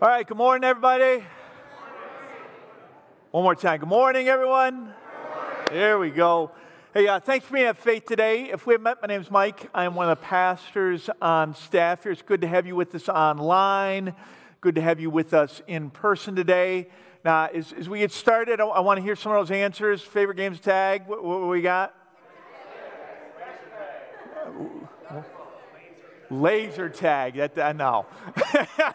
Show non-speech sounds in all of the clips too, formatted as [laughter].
All right, good morning, everybody. One more time. Good morning, everyone. There we go. Hey, uh, thanks for being at Faith today. If we have met, my name is Mike. I am one of the pastors on staff here. It's good to have you with us online. Good to have you with us in person today. Now, as, as we get started, I, I want to hear some of those answers. Favorite games tag? What, what we got? Laser tag. That I know.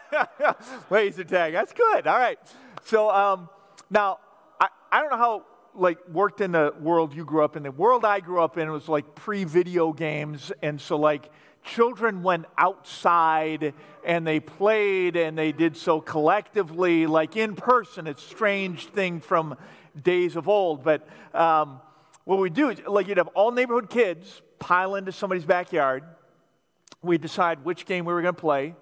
[laughs] Laser tag. That's good. All right. So um, now I, I don't know how like worked in the world you grew up in. The world I grew up in was like pre-video games, and so like children went outside and they played and they did so collectively, like in person. It's a strange thing from days of old, but um, what we do is like you'd have all neighborhood kids pile into somebody's backyard we decide which game we were going to play.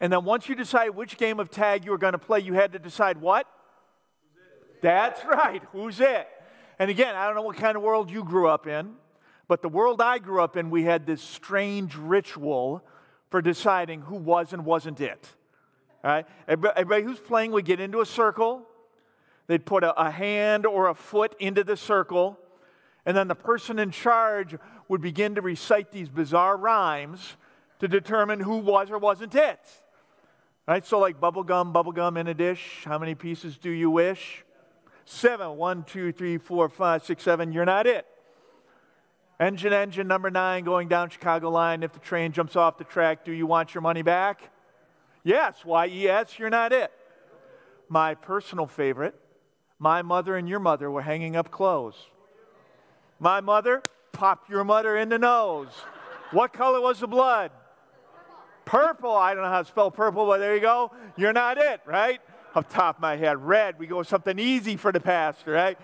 And then once you decide which game of tag you were going to play, you had to decide what? That's right. Who's it? And again, I don't know what kind of world you grew up in, but the world I grew up in, we had this strange ritual for deciding who was and wasn't it. All right? Everybody who's playing would get into a circle. They'd put a, a hand or a foot into the circle. And then the person in charge would begin to recite these bizarre rhymes to determine who was or wasn't it. Right? So, like bubble gum, bubble gum in a dish. How many pieces do you wish? Seven. One, two, three, four, five, six, seven. You're not it. Engine, engine number nine going down Chicago line. If the train jumps off the track, do you want your money back? Yes. Why, yes, you're not it. My personal favorite my mother and your mother were hanging up clothes. My mother, pop your mother in the nose. What color was the blood? Purple, I don't know how to spell purple, but there you go. You're not it, right? Off top of my head, red, we go with something easy for the pastor, right?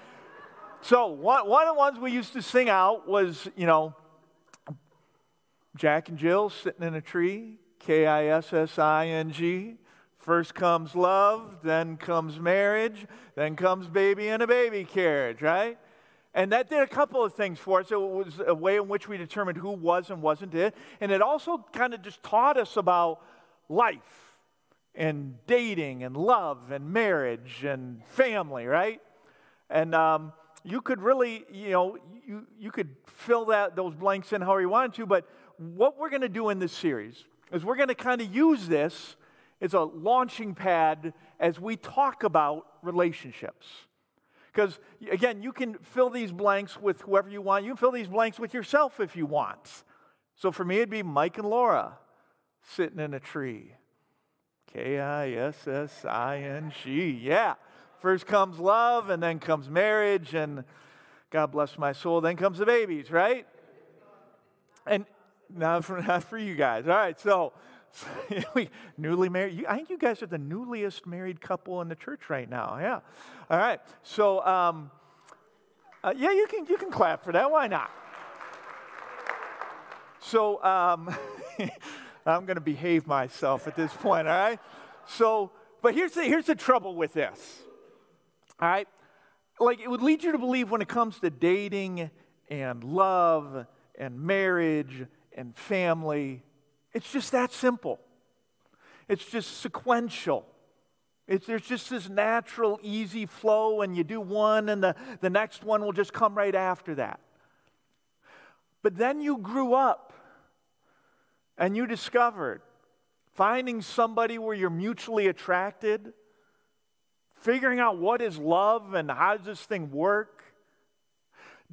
So one, one of the ones we used to sing out was, you know, Jack and Jill sitting in a tree, K I S S I N G. First comes love, then comes marriage, then comes baby in a baby carriage, right? And that did a couple of things for us. It was a way in which we determined who was and wasn't it. And it also kind of just taught us about life and dating and love and marriage and family, right? And um, you could really, you know, you, you could fill that, those blanks in however you wanted to. But what we're going to do in this series is we're going to kind of use this as a launching pad as we talk about relationships. Because, again, you can fill these blanks with whoever you want. You can fill these blanks with yourself if you want. So for me, it'd be Mike and Laura sitting in a tree. K I S S I N G. Yeah. First comes love, and then comes marriage, and God bless my soul, then comes the babies, right? And not for, [laughs] not for you guys. All right, so [laughs] we newly married. I think you guys are the newliest married couple in the church right now. Yeah. All right. So, um, uh, yeah, you can you can clap for that. Why not? So, um, [laughs] I'm going to behave myself at this point. All right. So, but here's the here's the trouble with this. All right. Like it would lead you to believe when it comes to dating and love and marriage and family it's just that simple. It's just sequential. It's, there's just this natural, easy flow, and you do one, and the, the next one will just come right after that. But then you grew up and you discovered finding somebody where you're mutually attracted, figuring out what is love and how does this thing work,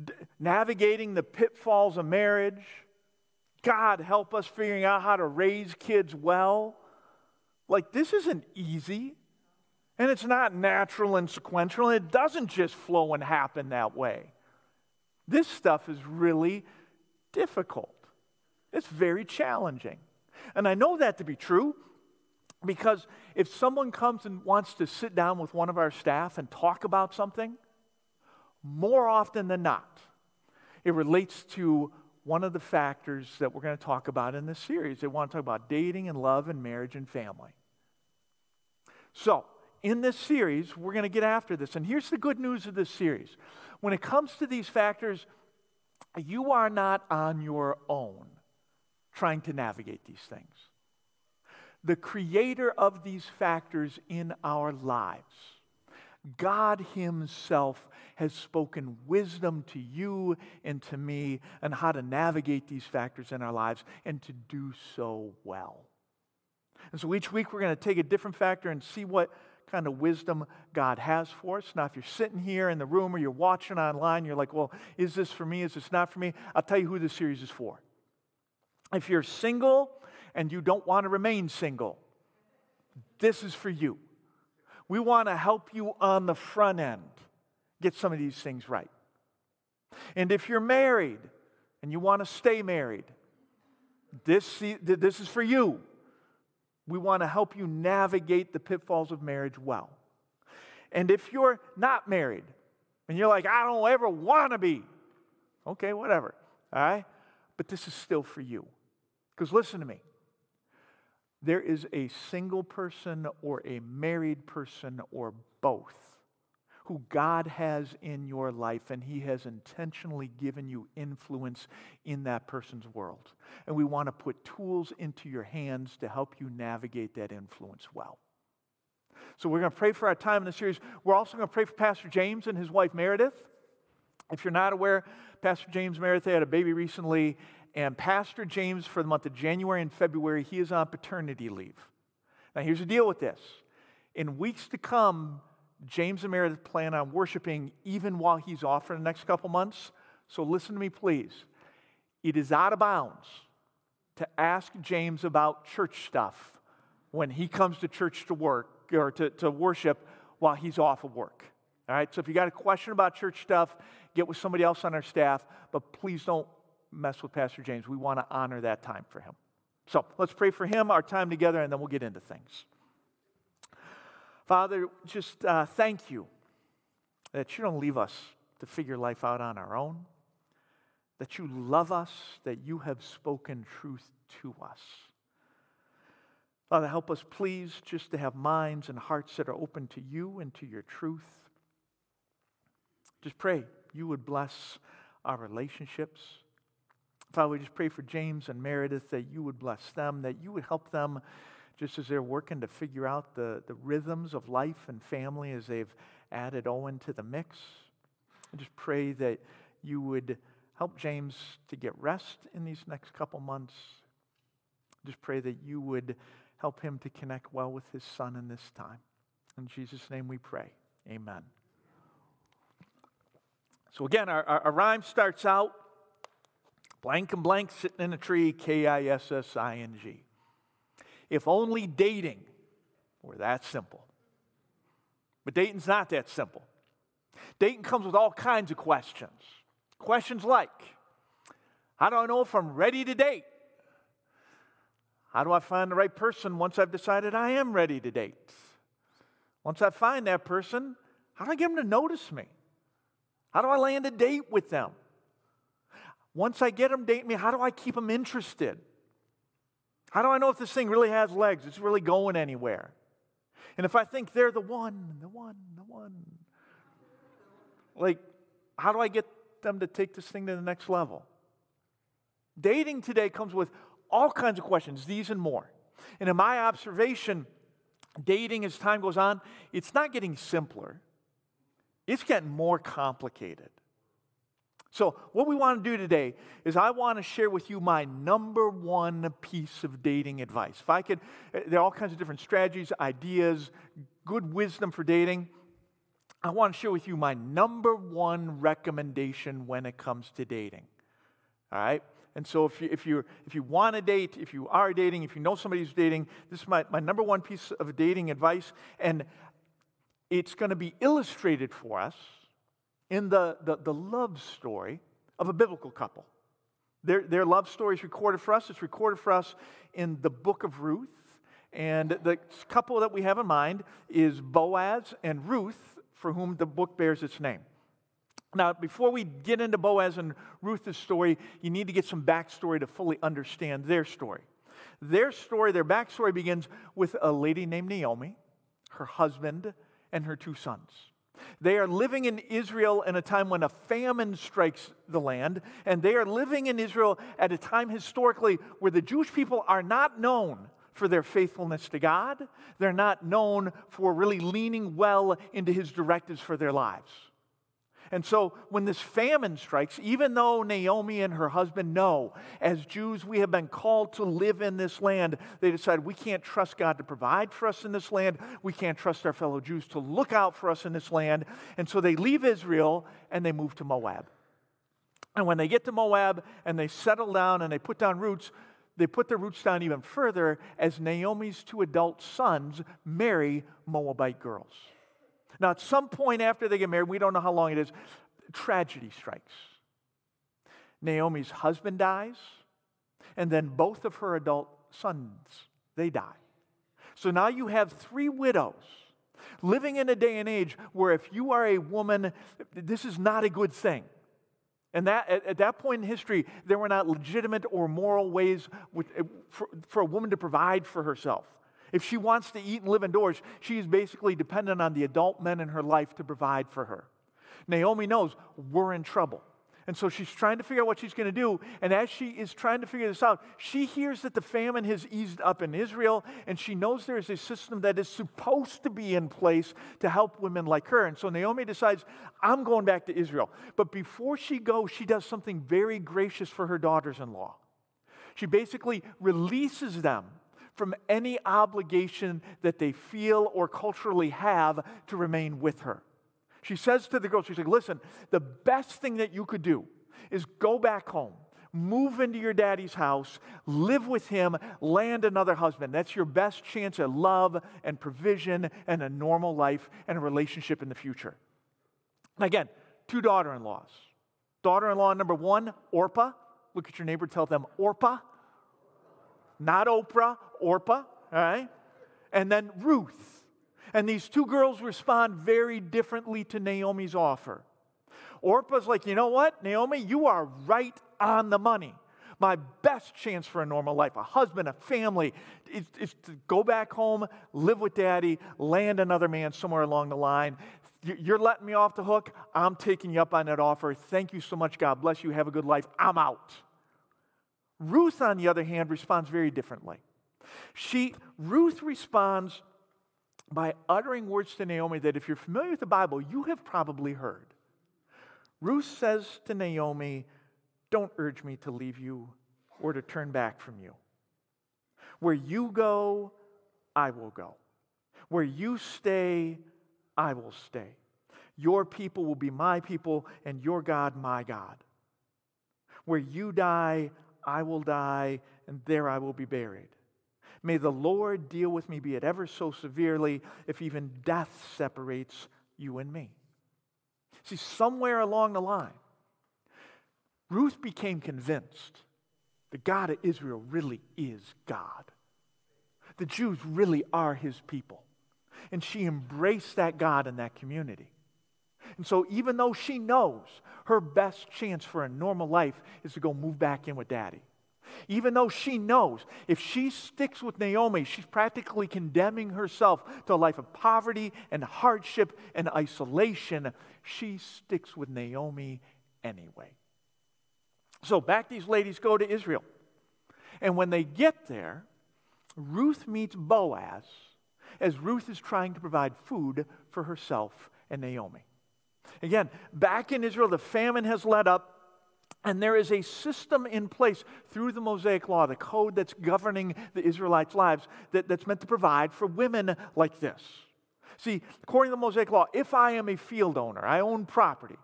D- navigating the pitfalls of marriage God, help us figuring out how to raise kids well. Like, this isn't easy. And it's not natural and sequential. And it doesn't just flow and happen that way. This stuff is really difficult. It's very challenging. And I know that to be true because if someone comes and wants to sit down with one of our staff and talk about something, more often than not, it relates to one of the factors that we're going to talk about in this series. They want to talk about dating and love and marriage and family. So, in this series, we're going to get after this. And here's the good news of this series when it comes to these factors, you are not on your own trying to navigate these things. the creator of these factors in our lives, God Himself has spoken wisdom to you and to me on how to navigate these factors in our lives and to do so well. And so each week we're going to take a different factor and see what kind of wisdom God has for us. Now, if you're sitting here in the room or you're watching online, you're like, well, is this for me? Is this not for me? I'll tell you who this series is for. If you're single and you don't want to remain single, this is for you. We want to help you on the front end get some of these things right. And if you're married and you want to stay married, this, this is for you. We want to help you navigate the pitfalls of marriage well. And if you're not married and you're like, I don't ever want to be, okay, whatever, all right? But this is still for you. Because listen to me there is a single person or a married person or both who God has in your life, and He has intentionally given you influence in that person's world. And we want to put tools into your hands to help you navigate that influence well. So, we're going to pray for our time in the series. We're also going to pray for Pastor James and his wife Meredith. If you're not aware, Pastor James Meredith had a baby recently, and Pastor James, for the month of January and February, he is on paternity leave. Now, here's the deal with this. In weeks to come, James and Meredith plan on worshiping even while he's off for the next couple months. So listen to me, please. It is out of bounds to ask James about church stuff when he comes to church to work or to, to worship while he's off of work. All right, so if you got a question about church stuff, get with somebody else on our staff, but please don't mess with Pastor James. We want to honor that time for him. So let's pray for him, our time together, and then we'll get into things. Father, just uh, thank you that you don't leave us to figure life out on our own, that you love us, that you have spoken truth to us. Father, help us, please, just to have minds and hearts that are open to you and to your truth. Just pray you would bless our relationships. Father, we just pray for James and Meredith that you would bless them, that you would help them just as they're working to figure out the, the rhythms of life and family as they've added Owen to the mix. I just pray that you would help James to get rest in these next couple months. Just pray that you would help him to connect well with his son in this time. In Jesus' name we pray. Amen. So, again, our, our, our rhyme starts out blank and blank sitting in a tree, K I S S I N G. If only dating were that simple. But dating's not that simple. Dating comes with all kinds of questions. Questions like How do I know if I'm ready to date? How do I find the right person once I've decided I am ready to date? Once I find that person, how do I get them to notice me? How do I land a date with them? Once I get them date me, how do I keep them interested? How do I know if this thing really has legs? It's really going anywhere. And if I think they're the one, the one, the one, like, how do I get them to take this thing to the next level? Dating today comes with all kinds of questions, these and more. And in my observation, dating as time goes on, it's not getting simpler, it's getting more complicated. So, what we want to do today is I want to share with you my number one piece of dating advice. If I could, eh, there are all kinds of different strategies, ideas, good wisdom for dating. I want to share with you my number one recommendation when it comes to dating. All right? And so, if you, if you, if you want to date, if you are dating, if you know somebody who's dating, this is my, my number one piece of dating advice. And it's going to be illustrated for us in the, the, the love story of a biblical couple. Their, their love story is recorded for us. It's recorded for us in the book of Ruth. And the couple that we have in mind is Boaz and Ruth, for whom the book bears its name. Now, before we get into Boaz and Ruth's story, you need to get some backstory to fully understand their story. Their story, their backstory begins with a lady named Naomi, her husband, and her two sons. They are living in Israel in a time when a famine strikes the land, and they are living in Israel at a time historically where the Jewish people are not known for their faithfulness to God. They're not known for really leaning well into his directives for their lives. And so when this famine strikes, even though Naomi and her husband know, as Jews, we have been called to live in this land, they decide we can't trust God to provide for us in this land. We can't trust our fellow Jews to look out for us in this land. And so they leave Israel and they move to Moab. And when they get to Moab and they settle down and they put down roots, they put their roots down even further as Naomi's two adult sons marry Moabite girls. Now, at some point after they get married, we don't know how long it is, tragedy strikes. Naomi's husband dies, and then both of her adult sons, they die. So now you have three widows living in a day and age where if you are a woman, this is not a good thing. And that, at, at, that point in history, there were not legitimate or moral ways with, for, for a woman to provide for herself. If she wants to eat and live indoors, she is basically dependent on the adult men in her life to provide for her. Naomi knows we're in trouble. And so she's trying to figure out what she's going to do. And as she is trying to figure this out, she hears that the famine has eased up in Israel, and she knows there is a system that is supposed to be in place to help women like her. And so Naomi decides, I'm going back to Israel. But before she goes, she does something very gracious for her daughters in law. She basically releases them from any obligation that they feel or culturally have to remain with her. She says to the girls, she's like, listen, the best thing that you could do is go back home, move into your daddy's house, live with him, land another husband. That's your best chance at love and provision and a normal life and a relationship in the future. And again, two daughter in laws. Daughter in law number one, Orpah. Look at your neighbor, tell them, Orpah not Oprah, Orpah, all right? And then Ruth. And these two girls respond very differently to Naomi's offer. Orpah's like, you know what, Naomi, you are right on the money. My best chance for a normal life, a husband, a family, is, is to go back home, live with daddy, land another man somewhere along the line. You're letting me off the hook. I'm taking you up on that offer. Thank you so much. God bless you. Have a good life. I'm out. Ruth, on the other hand, responds very differently. She, Ruth responds by uttering words to Naomi that if you're familiar with the Bible, you have probably heard. Ruth says to Naomi, Don't urge me to leave you or to turn back from you. Where you go, I will go. Where you stay, I will stay. Your people will be my people, and your God, my God. Where you die, I will die, and there I will be buried. May the Lord deal with me, be it ever so severely, if even death separates you and me. See, somewhere along the line, Ruth became convinced the God of Israel really is God. The Jews really are his people. And she embraced that God in that community. And so, even though she knows her best chance for a normal life is to go move back in with daddy, even though she knows if she sticks with Naomi, she's practically condemning herself to a life of poverty and hardship and isolation, she sticks with Naomi anyway. So, back these ladies go to Israel. And when they get there, Ruth meets Boaz as Ruth is trying to provide food for herself and Naomi. Again, back in Israel, the famine has let up. And there is a system in place through the Mosaic Law, the code that's governing the Israelites' lives, that, that's meant to provide for women like this. See, according to the Mosaic Law, if I am a field owner, I own property,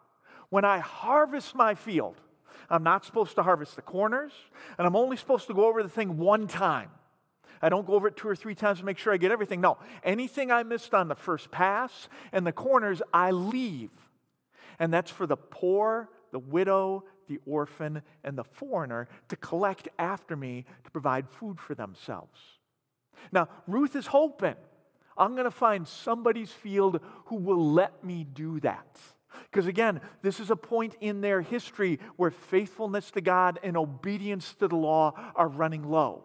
when I harvest my field, I'm not supposed to harvest the corners, and I'm only supposed to go over the thing one time. I don't go over it two or three times to make sure I get everything. No, anything I missed on the first pass and the corners, I leave and that's for the poor, the widow, the orphan, and the foreigner to collect after me to provide food for themselves. Now, Ruth is hoping I'm going to find somebody's field who will let me do that. Because again, this is a point in their history where faithfulness to God and obedience to the law are running low.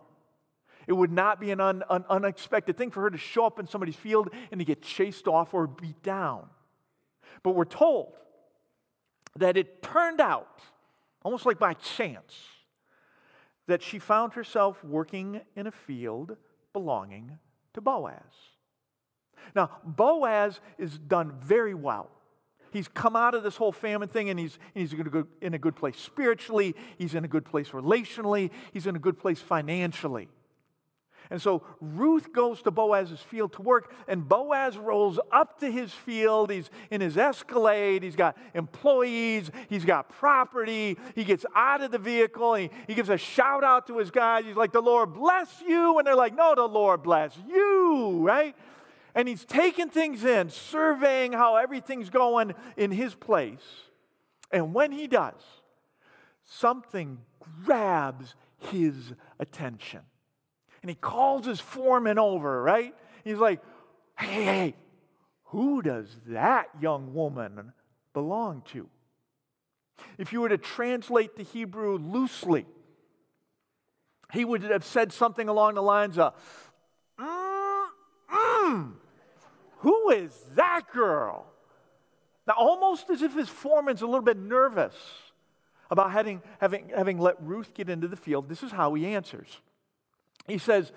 It would not be an un, un, unexpected thing for her to show up in somebody's field and to get chased off or beat down. But we're told that it turned out, almost like by chance, that she found herself working in a field belonging to Boaz. Now, Boaz is done very well. He's come out of this whole famine thing and he's, he's in a good place spiritually, he's in a good place relationally, he's in a good place financially. And so Ruth goes to Boaz's field to work, and Boaz rolls up to his field. He's in his escalade. He's got employees. He's got property. He gets out of the vehicle. He, he gives a shout out to his guys. He's like, The Lord bless you. And they're like, No, the Lord bless you, right? And he's taking things in, surveying how everything's going in his place. And when he does, something grabs his attention and he calls his foreman over, right? He's like, hey, hey, who does that young woman belong to? If you were to translate the Hebrew loosely, he would have said something along the lines of, mm, mm, Who is that girl? Now, almost as if his foreman's a little bit nervous about having, having, having let Ruth get into the field, this is how he answers. He says,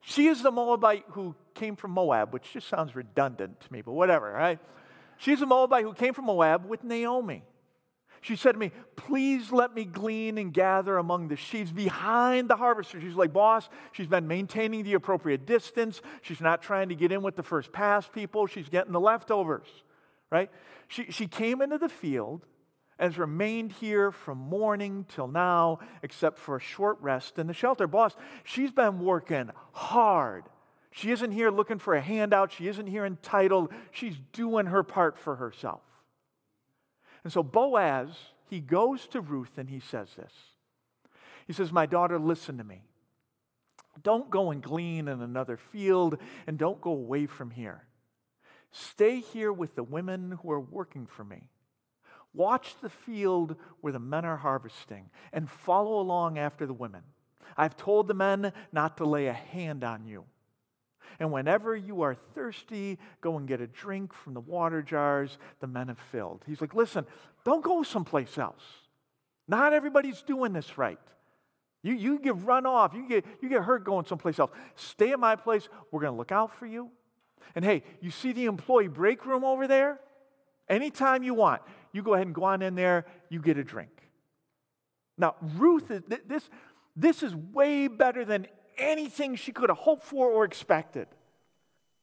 She is the Moabite who came from Moab, which just sounds redundant to me, but whatever, right? She's a Moabite who came from Moab with Naomi. She said to me, Please let me glean and gather among the sheaves behind the harvester. She's like, Boss, she's been maintaining the appropriate distance. She's not trying to get in with the first pass people. She's getting the leftovers, right? She, she came into the field has remained here from morning till now, except for a short rest in the shelter. Boss, she's been working hard. She isn't here looking for a handout. She isn't here entitled. She's doing her part for herself. And so Boaz, he goes to Ruth and he says this. He says, My daughter, listen to me. Don't go and glean in another field and don't go away from here. Stay here with the women who are working for me. Watch the field where the men are harvesting and follow along after the women. I've told the men not to lay a hand on you. And whenever you are thirsty, go and get a drink from the water jars the men have filled. He's like, listen, don't go someplace else. Not everybody's doing this right. You, you get run off, you get, you get hurt going someplace else. Stay at my place. We're going to look out for you. And hey, you see the employee break room over there? Anytime you want, you go ahead and go on in there, you get a drink. Now, Ruth, is, this, this is way better than anything she could have hoped for or expected.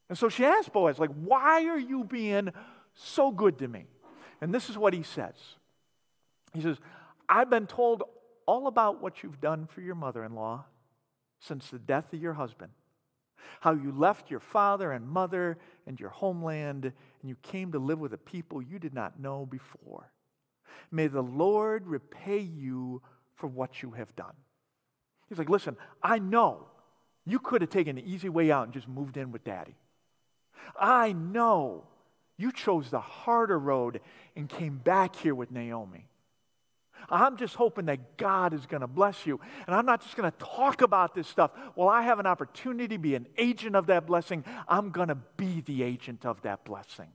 And so she asked Boaz, like, why are you being so good to me? And this is what he says. He says, I've been told all about what you've done for your mother in law since the death of your husband how you left your father and mother and your homeland, and you came to live with a people you did not know before. May the Lord repay you for what you have done. He's like, listen, I know you could have taken the easy way out and just moved in with daddy. I know you chose the harder road and came back here with Naomi. I'm just hoping that God is going to bless you. And I'm not just going to talk about this stuff. Well, I have an opportunity to be an agent of that blessing. I'm going to be the agent of that blessing.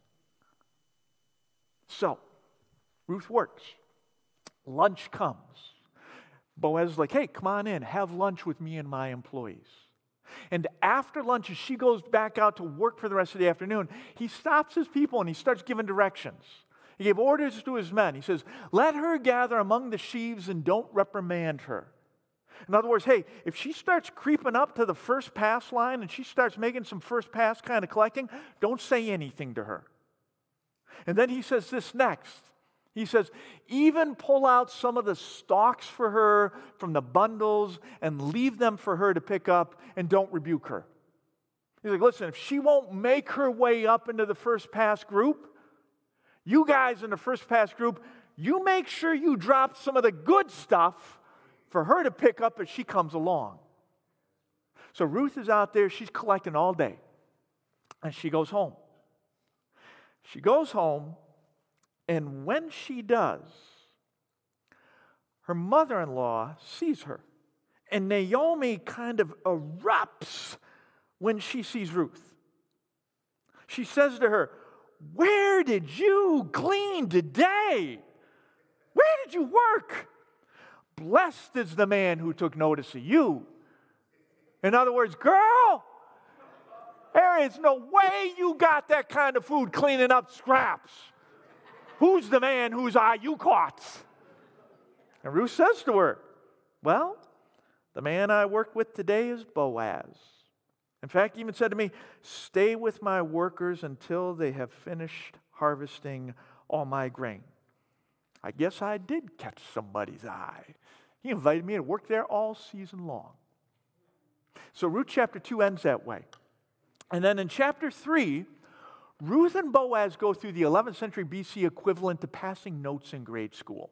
So, Ruth works. Lunch comes. Boaz is like, hey, come on in, have lunch with me and my employees. And after lunch, as she goes back out to work for the rest of the afternoon, he stops his people and he starts giving directions. He gave orders to his men. He says, Let her gather among the sheaves and don't reprimand her. In other words, hey, if she starts creeping up to the first pass line and she starts making some first pass kind of collecting, don't say anything to her. And then he says this next. He says, even pull out some of the stalks for her from the bundles and leave them for her to pick up and don't rebuke her. He's like, listen, if she won't make her way up into the first pass group, you guys in the first pass group, you make sure you drop some of the good stuff for her to pick up as she comes along. So Ruth is out there, she's collecting all day, and she goes home. She goes home, and when she does, her mother in law sees her. And Naomi kind of erupts when she sees Ruth. She says to her, where did you glean today? Where did you work? Blessed is the man who took notice of you. In other words, girl, There is no way you got that kind of food cleaning up scraps. Who's the man whose eye you caught? And Ruth says to her, Well, the man I work with today is Boaz. In fact, he even said to me, Stay with my workers until they have finished harvesting all my grain. I guess I did catch somebody's eye. He invited me to work there all season long. So Ruth chapter 2 ends that way. And then in chapter 3, Ruth and Boaz go through the 11th century BC equivalent to passing notes in grade school.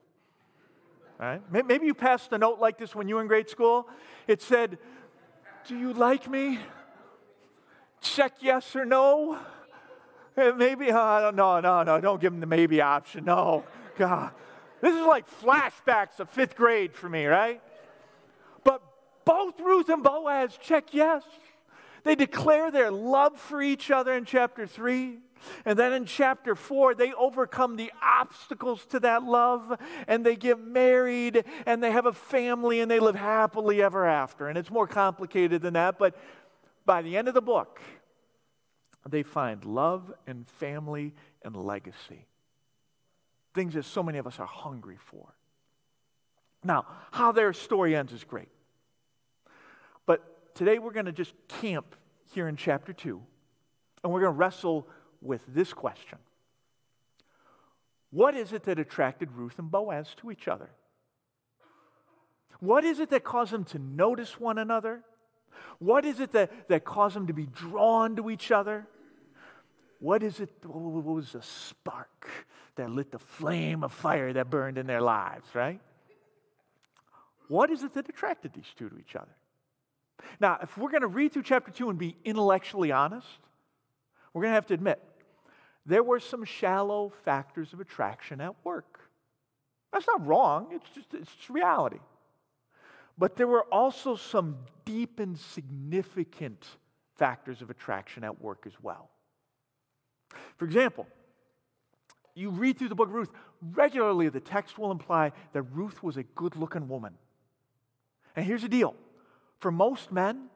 Maybe you passed a note like this when you were in grade school. It said, Do you like me? Check yes or no. And maybe, uh, no, no, no, don't give them the maybe option. No, God. This is like flashbacks of fifth grade for me, right? But both Ruth and Boaz check yes. They declare their love for each other in chapter 3. And then in chapter 4, they overcome the obstacles to that love and they get married and they have a family and they live happily ever after. And it's more complicated than that, but by the end of the book, they find love and family and legacy. Things that so many of us are hungry for. Now, how their story ends is great. But today we're going to just camp here in chapter 2, and we're going to wrestle with this question What is it that attracted Ruth and Boaz to each other? What is it that caused them to notice one another? What is it that, that caused them to be drawn to each other? What is it? What was the spark that lit the flame of fire that burned in their lives, right? What is it that attracted these two to each other? Now, if we're going to read through chapter 2 and be intellectually honest, we're going to have to admit there were some shallow factors of attraction at work. That's not wrong, it's just, it's just reality. But there were also some deep and significant factors of attraction at work as well. For example, you read through the book of Ruth, regularly the text will imply that Ruth was a good looking woman. And here's the deal for most men,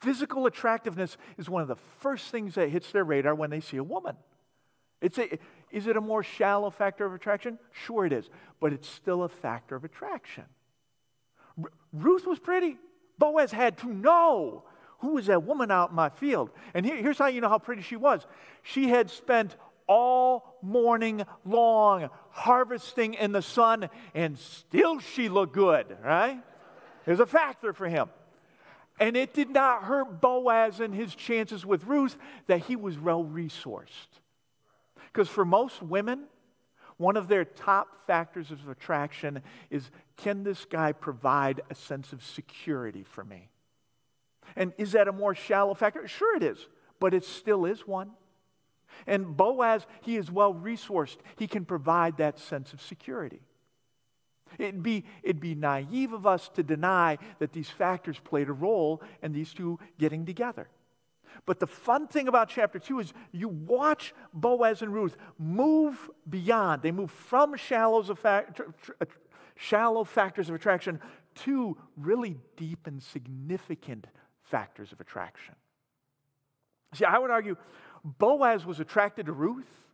physical attractiveness is one of the first things that hits their radar when they see a woman. It's a, is it a more shallow factor of attraction? Sure, it is, but it's still a factor of attraction. Ruth was pretty. Boaz had to know who was that woman out in my field. And here, here's how you know how pretty she was. She had spent all morning long harvesting in the sun, and still she looked good, right? There's a factor for him. And it did not hurt Boaz and his chances with Ruth that he was well resourced. Because for most women, one of their top factors of attraction is can this guy provide a sense of security for me? And is that a more shallow factor? Sure, it is, but it still is one. And Boaz, he is well resourced. He can provide that sense of security. It'd be, it'd be naive of us to deny that these factors played a role in these two getting together. But the fun thing about chapter 2 is you watch Boaz and Ruth move beyond. They move from shallows of fact, uh, shallow factors of attraction to really deep and significant factors of attraction. See, I would argue Boaz was attracted to Ruth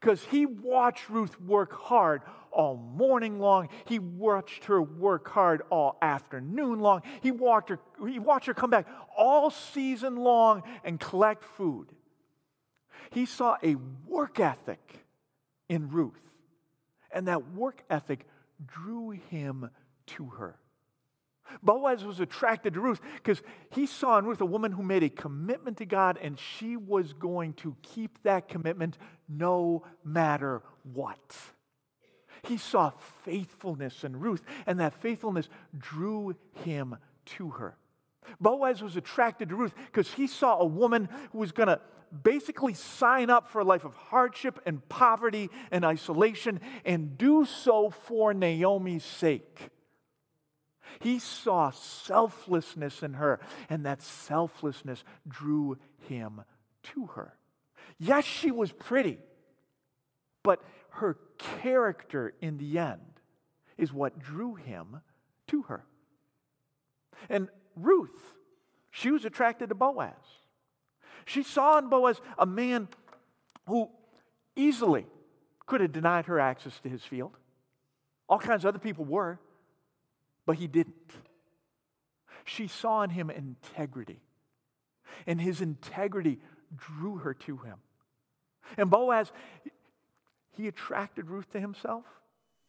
because he watched Ruth work hard all morning long. He watched her work hard all afternoon long. He watched her, he watched her come back all season long and collect food. He saw a work ethic in Ruth, and that work ethic drew him to her. Boaz was attracted to Ruth because he saw in Ruth a woman who made a commitment to God and she was going to keep that commitment no matter what. He saw faithfulness in Ruth and that faithfulness drew him to her. Boaz was attracted to Ruth because he saw a woman who was going to basically sign up for a life of hardship and poverty and isolation and do so for Naomi's sake. He saw selflessness in her, and that selflessness drew him to her. Yes, she was pretty, but her character in the end is what drew him to her. And Ruth, she was attracted to Boaz. She saw in Boaz a man who easily could have denied her access to his field. All kinds of other people were, but he didn't. She saw in him integrity, and his integrity drew her to him. And Boaz, he attracted Ruth to himself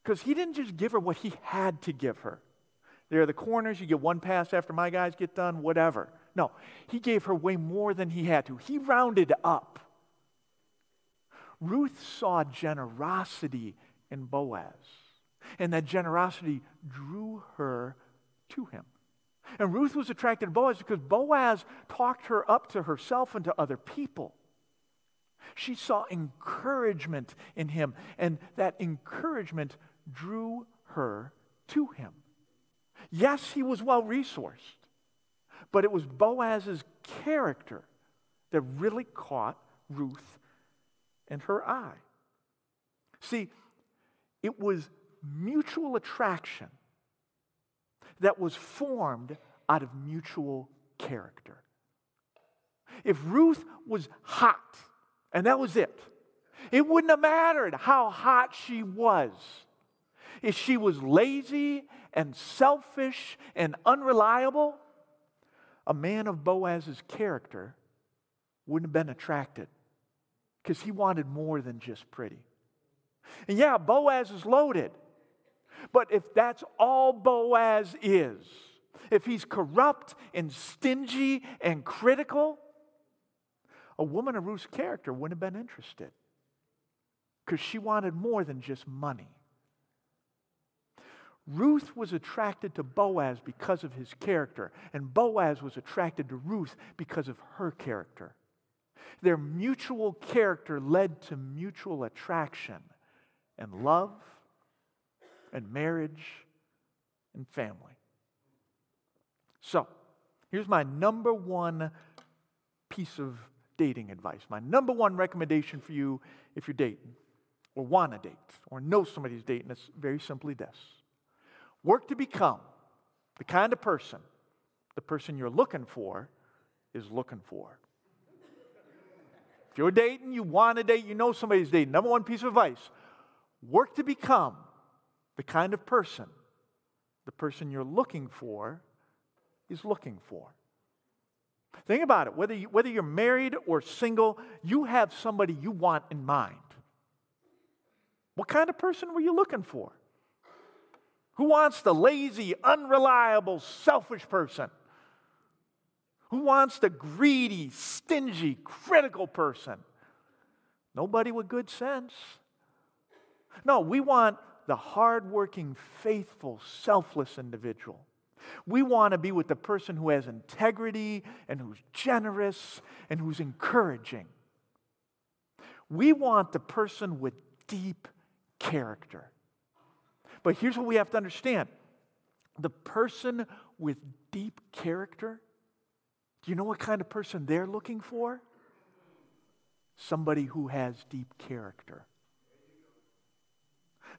because he didn't just give her what he had to give her. There are the corners, you get one pass after my guys get done, whatever. No, he gave her way more than he had to. He rounded up. Ruth saw generosity in Boaz, and that generosity drew her to him. And Ruth was attracted to Boaz because Boaz talked her up to herself and to other people. She saw encouragement in him, and that encouragement drew her to him. Yes, he was well resourced, but it was Boaz's character that really caught Ruth and her eye. See, it was mutual attraction that was formed out of mutual character. If Ruth was hot, and that was it, it wouldn't have mattered how hot she was. If she was lazy and selfish and unreliable, a man of Boaz's character wouldn't have been attracted because he wanted more than just pretty. And yeah, Boaz is loaded. But if that's all Boaz is, if he's corrupt and stingy and critical, a woman of Ruth's character wouldn't have been interested because she wanted more than just money. Ruth was attracted to Boaz because of his character, and Boaz was attracted to Ruth because of her character. Their mutual character led to mutual attraction and love and marriage and family. So, here's my number one piece of dating advice. My number one recommendation for you if you're dating or want to date or know somebody's dating is very simply this work to become the kind of person the person you're looking for is looking for. If you're dating, you want to date, you know somebody's dating. Number one piece of advice work to become the kind of person the person you're looking for is looking for. Think about it. Whether, you, whether you're married or single, you have somebody you want in mind. What kind of person were you looking for? Who wants the lazy, unreliable, selfish person? Who wants the greedy, stingy, critical person? Nobody with good sense. No, we want the hardworking, faithful, selfless individual. We want to be with the person who has integrity and who's generous and who's encouraging. We want the person with deep character. But here's what we have to understand the person with deep character, do you know what kind of person they're looking for? Somebody who has deep character.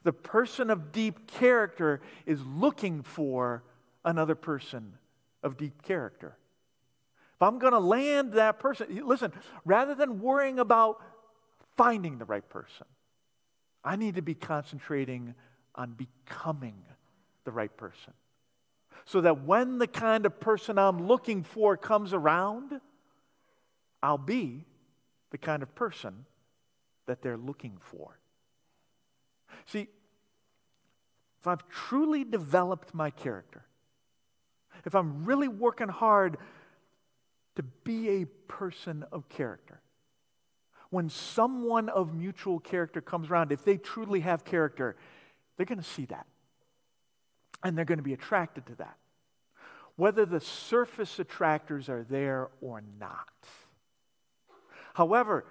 The person of deep character is looking for another person of deep character. If I'm going to land that person, listen, rather than worrying about finding the right person, I need to be concentrating on becoming the right person. So that when the kind of person I'm looking for comes around, I'll be the kind of person that they're looking for. See, if I've truly developed my character, if I'm really working hard to be a person of character, when someone of mutual character comes around, if they truly have character, they're going to see that. And they're going to be attracted to that. Whether the surface attractors are there or not. However,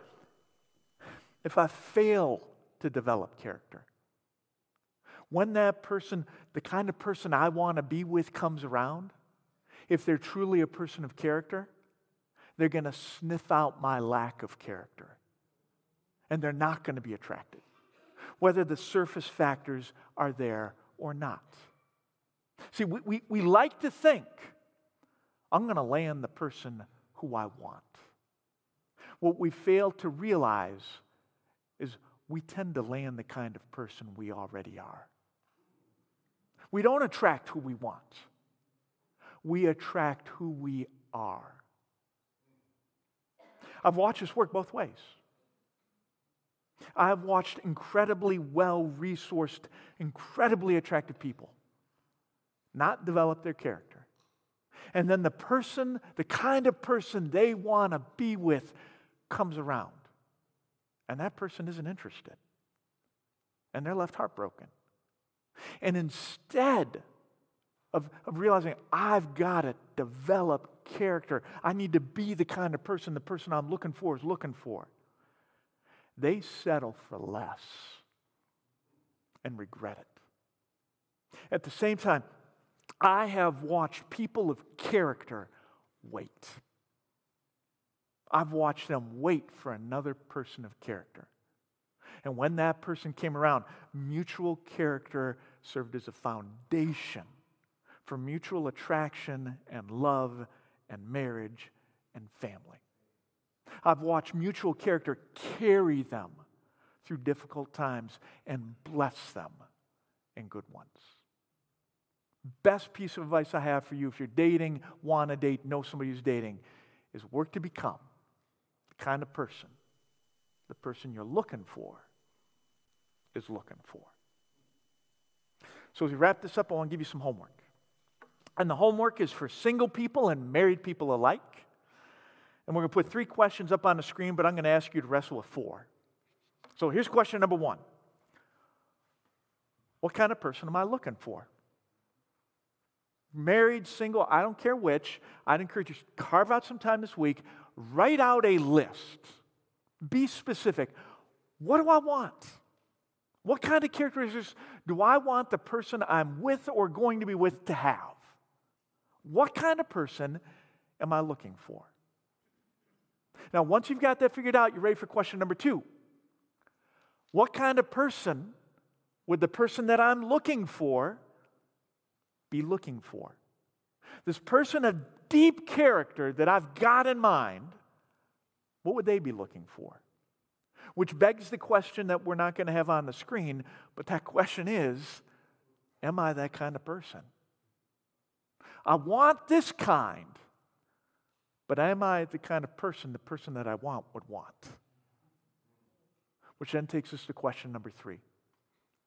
if I fail to develop character, when that person, the kind of person I want to be with, comes around, if they're truly a person of character, they're going to sniff out my lack of character. And they're not going to be attracted, whether the surface factors are there or not. See, we, we, we like to think, I'm going to land the person who I want. What we fail to realize is we tend to land the kind of person we already are. We don't attract who we want, we attract who we are. I've watched this work both ways. I have watched incredibly well resourced, incredibly attractive people not develop their character. And then the person, the kind of person they want to be with, comes around. And that person isn't interested. And they're left heartbroken. And instead of, of realizing I've got to develop character, I need to be the kind of person the person I'm looking for is looking for, they settle for less and regret it. At the same time, I have watched people of character wait. I've watched them wait for another person of character. And when that person came around, mutual character served as a foundation for mutual attraction and love and marriage and family. I've watched mutual character carry them through difficult times and bless them in good ones. Best piece of advice I have for you if you're dating, want to date, know somebody who's dating, is work to become the kind of person the person you're looking for is looking for. So, as we wrap this up, I want to give you some homework. And the homework is for single people and married people alike. And we're going to put three questions up on the screen, but I'm going to ask you to wrestle with four. So, here's question number one What kind of person am I looking for? married, single, I don't care which, I'd encourage you to carve out some time this week, write out a list. Be specific. What do I want? What kind of characteristics do I want the person I'm with or going to be with to have? What kind of person am I looking for? Now, once you've got that figured out, you're ready for question number two. What kind of person would the person that I'm looking for be looking for? This person of deep character that I've got in mind, what would they be looking for? Which begs the question that we're not going to have on the screen, but that question is Am I that kind of person? I want this kind, but am I the kind of person the person that I want would want? Which then takes us to question number three.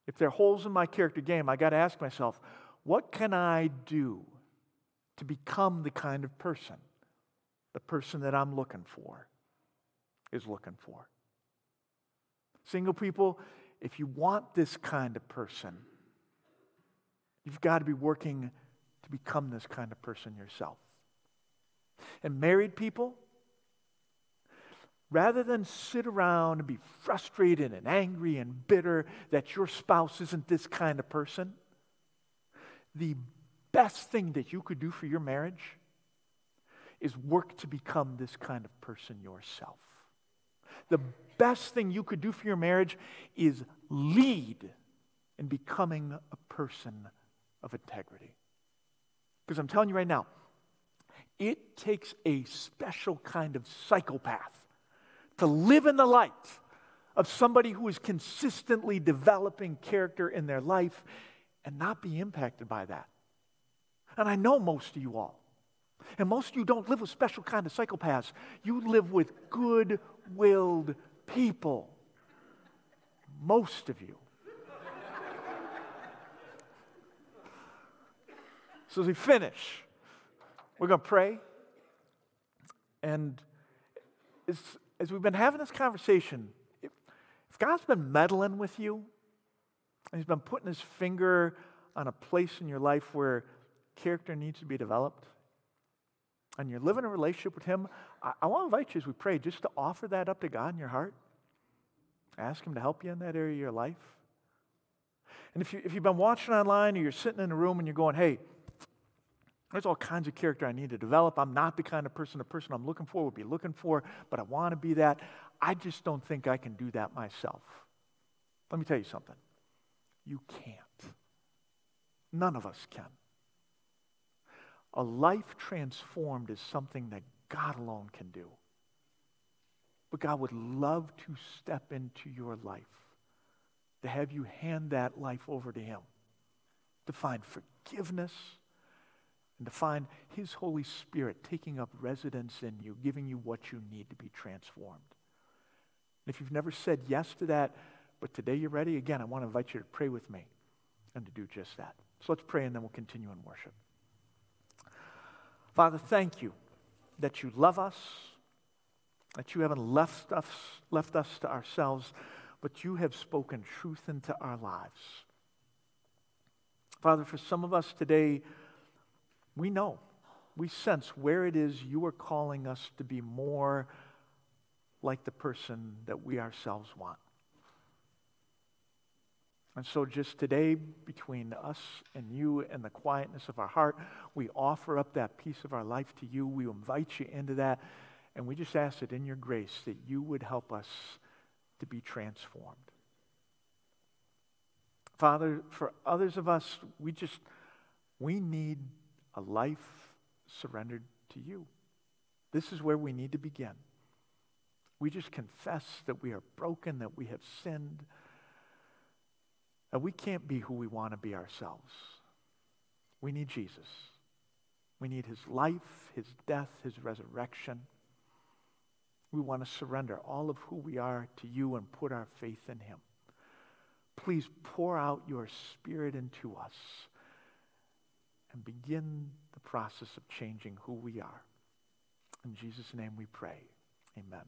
If there are holes in my character game, I got to ask myself, what can I do to become the kind of person the person that I'm looking for is looking for? Single people, if you want this kind of person, you've got to be working to become this kind of person yourself. And married people, rather than sit around and be frustrated and angry and bitter that your spouse isn't this kind of person, the best thing that you could do for your marriage is work to become this kind of person yourself. The best thing you could do for your marriage is lead in becoming a person of integrity. Because I'm telling you right now, it takes a special kind of psychopath to live in the light of somebody who is consistently developing character in their life and not be impacted by that. And I know most of you all. And most of you don't live with special kind of psychopaths. You live with good willed people. Most of you. [laughs] so as we finish, we're going to pray. And as, as we've been having this conversation, if, if God's been meddling with you, and He's been putting his finger on a place in your life where character needs to be developed. And you're living a relationship with him. I, I want to invite you as we pray just to offer that up to God in your heart. Ask him to help you in that area of your life. And if, you, if you've been watching online or you're sitting in a room and you're going, hey, there's all kinds of character I need to develop. I'm not the kind of person the person I'm looking for would be looking for, but I want to be that. I just don't think I can do that myself. Let me tell you something. You can't. None of us can. A life transformed is something that God alone can do. but God would love to step into your life, to have you hand that life over to Him, to find forgiveness, and to find His Holy Spirit taking up residence in you, giving you what you need to be transformed. And if you've never said yes to that, but today you're ready, again, I want to invite you to pray with me and to do just that. So let's pray and then we'll continue in worship. Father, thank you that you love us, that you haven't left us, left us to ourselves, but you have spoken truth into our lives. Father, for some of us today, we know, we sense where it is you are calling us to be more like the person that we ourselves want. And so, just today, between us and you and the quietness of our heart, we offer up that piece of our life to you. We invite you into that. And we just ask that in your grace that you would help us to be transformed. Father, for others of us, we just, we need a life surrendered to you. This is where we need to begin. We just confess that we are broken, that we have sinned, that we can't be who we want to be ourselves. We need Jesus. We need his life, his death, his resurrection. We want to surrender all of who we are to you and put our faith in him. Please pour out your spirit into us and begin the process of changing who we are. In Jesus' name we pray. Amen.